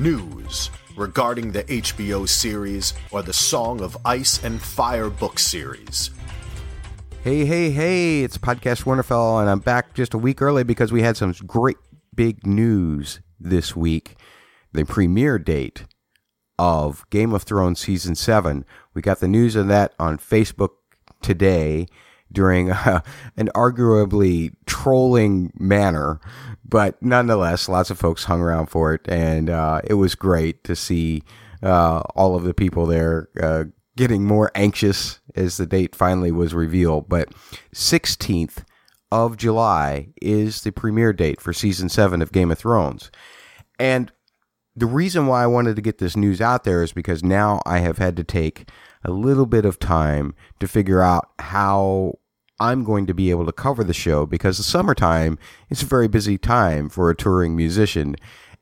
news regarding the HBO series or the Song of Ice and Fire book series. Hey, hey, hey, it's Podcast Winterfell, and I'm back just a week early because we had some great big news this week. The premiere date of Game of Thrones Season 7. We got the news of that on Facebook today during uh, an arguably trolling manner, but nonetheless, lots of folks hung around for it, and uh, it was great to see uh, all of the people there uh, getting more anxious as the date finally was revealed. But 16th of July is the premiere date for season seven of Game of Thrones, and the reason why I wanted to get this news out there is because now I have had to take a little bit of time to figure out how I'm going to be able to cover the show because the summertime is a very busy time for a touring musician.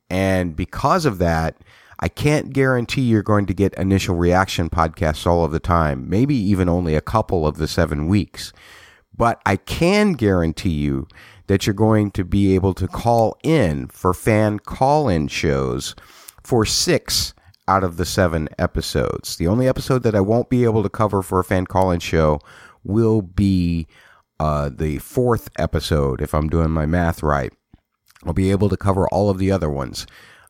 And because of that, I can't guarantee you're going to get initial reaction podcasts all of the time, maybe even only a couple of the seven weeks. But I can guarantee you that you're going to be able to call in for fan call in shows for six out of the seven episodes. The only episode that I won't be able to cover for a fan call in show will be uh, the fourth episode, if I'm doing my math right. I'll be able to cover all of the other ones.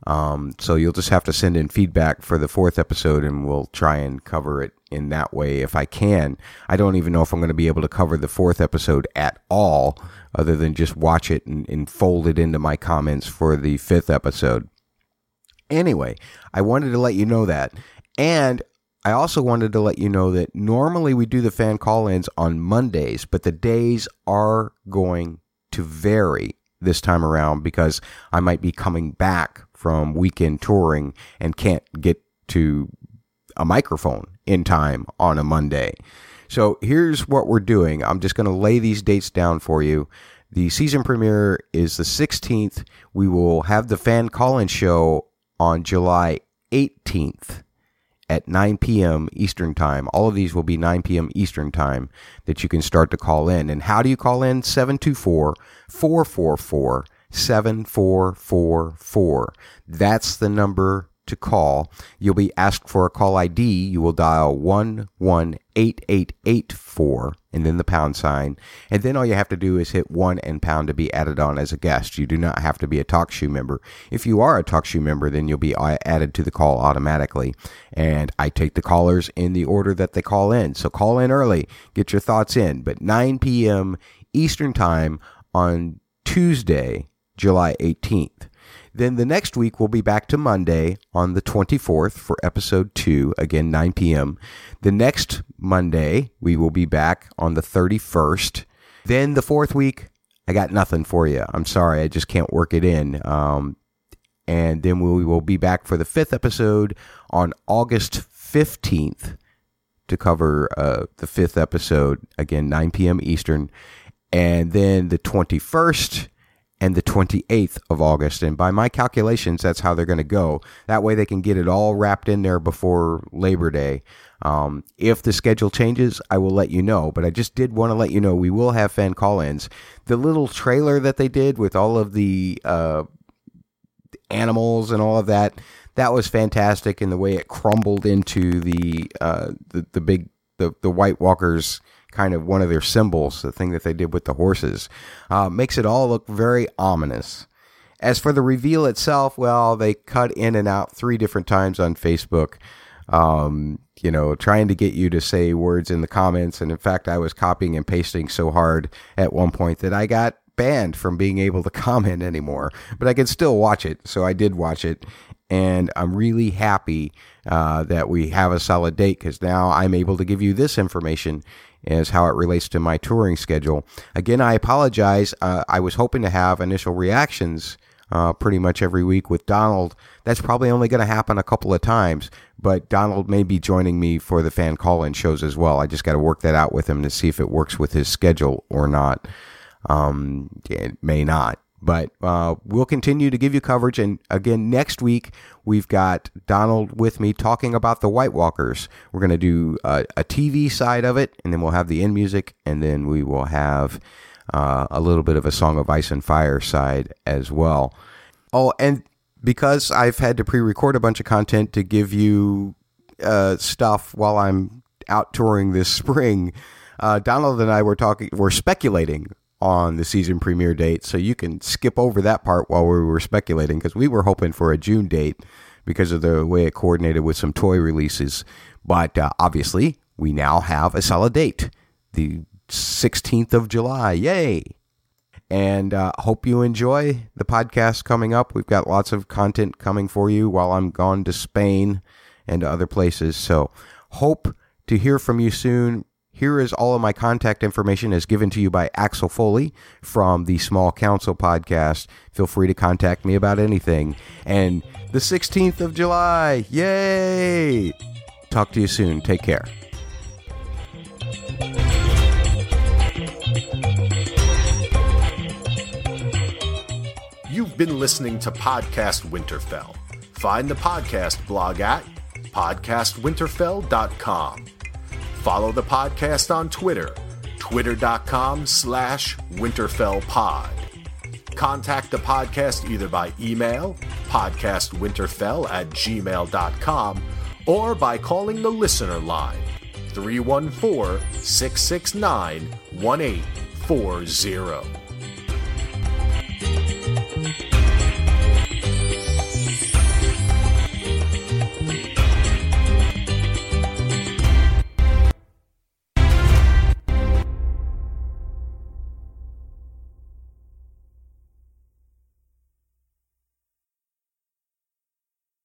Um, so you'll just have to send in feedback for the fourth episode and we'll try and cover it in that way if I can. I don't even know if I'm going to be able to cover the fourth episode at all, other than just watch it and, and fold it into my comments for the fifth episode. Anyway, I wanted to let you know that. And I also wanted to let you know that normally we do the fan call ins on Mondays, but the days are going to vary this time around because I might be coming back from weekend touring and can't get to a microphone in time on a Monday. So here's what we're doing. I'm just going to lay these dates down for you. The season premiere is the 16th. We will have the fan call in show on July 18th at 9 p.m. Eastern Time. All of these will be 9 p.m. Eastern Time that you can start to call in. And how do you call in? 724 444 7444. That's the number to call. You'll be asked for a call ID. You will dial 118884 and then the pound sign. And then all you have to do is hit 1 and pound to be added on as a guest. You do not have to be a TalkShoe member. If you are a TalkShoe member, then you'll be uh, added to the call automatically. And I take the callers in the order that they call in. So call in early, get your thoughts in. But 9 p.m. Eastern Time on Tuesday, July 18th. Then the next week, we'll be back to Monday on the 24th for episode two, again, 9 p.m. The next Monday, we will be back on the 31st. Then the fourth week, I got nothing for you. I'm sorry, I just can't work it in. Um, and then we will be back for the fifth episode on August 15th to cover uh, the fifth episode, again, 9 p.m. Eastern. And then the 21st and the 28th of August. And by my calculations, that's how they're going to go. That way they can get it all wrapped in there before Labor Day. Um, if the schedule changes, I will let you know. But I just did want to let you know we will have fan call ins. The little trailer that they did with all of the uh, animals and all of that, that was fantastic. And the way it crumbled into the, uh, the, the big, the, the White Walkers kind of one of their symbols, the thing that they did with the horses, uh, makes it all look very ominous. As for the reveal itself, well, they cut in and out three different times on Facebook, um, you know, trying to get you to say words in the comments. And in fact, I was copying and pasting so hard at one point that I got banned from being able to comment anymore. But I could still watch it, so I did watch it. And I'm really happy uh, that we have a solid date because now I'm able to give you this information as how it relates to my touring schedule. Again, I apologize. Uh, I was hoping to have initial reactions uh, pretty much every week with Donald. That's probably only going to happen a couple of times, but Donald may be joining me for the fan call in shows as well. I just got to work that out with him to see if it works with his schedule or not. Um, it may not. But uh, we'll continue to give you coverage. And again, next week, we've got Donald with me talking about the White Walkers. We're going to do a, a, TV side of it, and then we'll have the end music, and then we will have uh, a little bit of a Song of Ice and Fire side as well. Oh, and because I've had to pre-record a bunch of content to give you uh, stuff while I'm out touring this spring. Uh, Donald and I were talking, we're speculating on the season premiere date, so you can skip over that part while we were speculating because we were hoping for a June date because of the way it coordinated with some toy releases. But uh, obviously, we now have a solid date, the 16th of July. Yay! And uh, hope you enjoy the podcast coming up. We've got lots of content coming for you while I'm gone to Spain and other places. So hope to hear from you soon. Here is all of my contact information as given to you by Axel Foley from the Small Council podcast. Feel free to contact me about anything. And the 16th of July, yay! Talk to you soon. Take care. You've been listening to Podcast Winterfell. Find the podcast blog at podcastwinterfell.com. Follow the podcast on Twitter, twitter.com slash winterfellpod. Contact the podcast either by email, podcastwinterfell at gmail.com, or by calling the listener line, 314 669 1840.